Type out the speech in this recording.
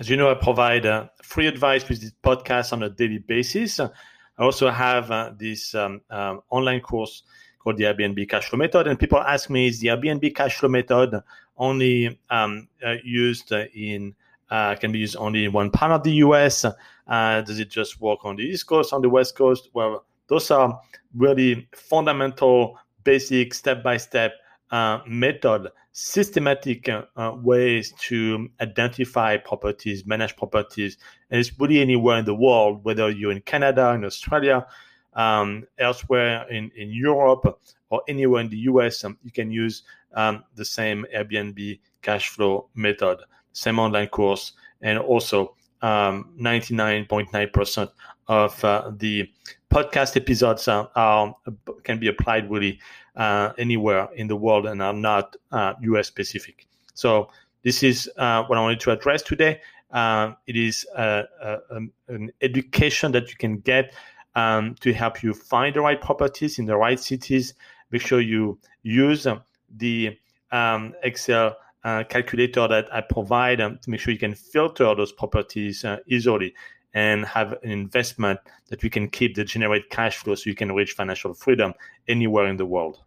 As you know, I provide uh, free advice with this podcast on a daily basis. I also have uh, this um, um, online course called the Airbnb cash flow method. And people ask me, is the Airbnb cash flow method only um, uh, used in, uh, can be used only in one part of the US? Uh, does it just work on the East Coast, on the West Coast? Well, those are really fundamental, basic, step by step method systematic uh, uh, ways to identify properties, manage properties, and it's really anywhere in the world, whether you're in Canada, in Australia, um, elsewhere in, in Europe, or anywhere in the US, um, you can use um, the same Airbnb cash flow method, same online course, and also 99.9% um, of uh, the podcast episodes uh, are, can be applied really uh, anywhere in the world and are not uh, US specific. So this is uh, what I wanted to address today. Uh, it is a, a, an education that you can get um, to help you find the right properties in the right cities. Make sure you use the um, Excel uh, calculator that I provide um, to make sure you can filter those properties uh, easily and have an investment that we can keep that generate cash flow so you can reach financial freedom anywhere in the world.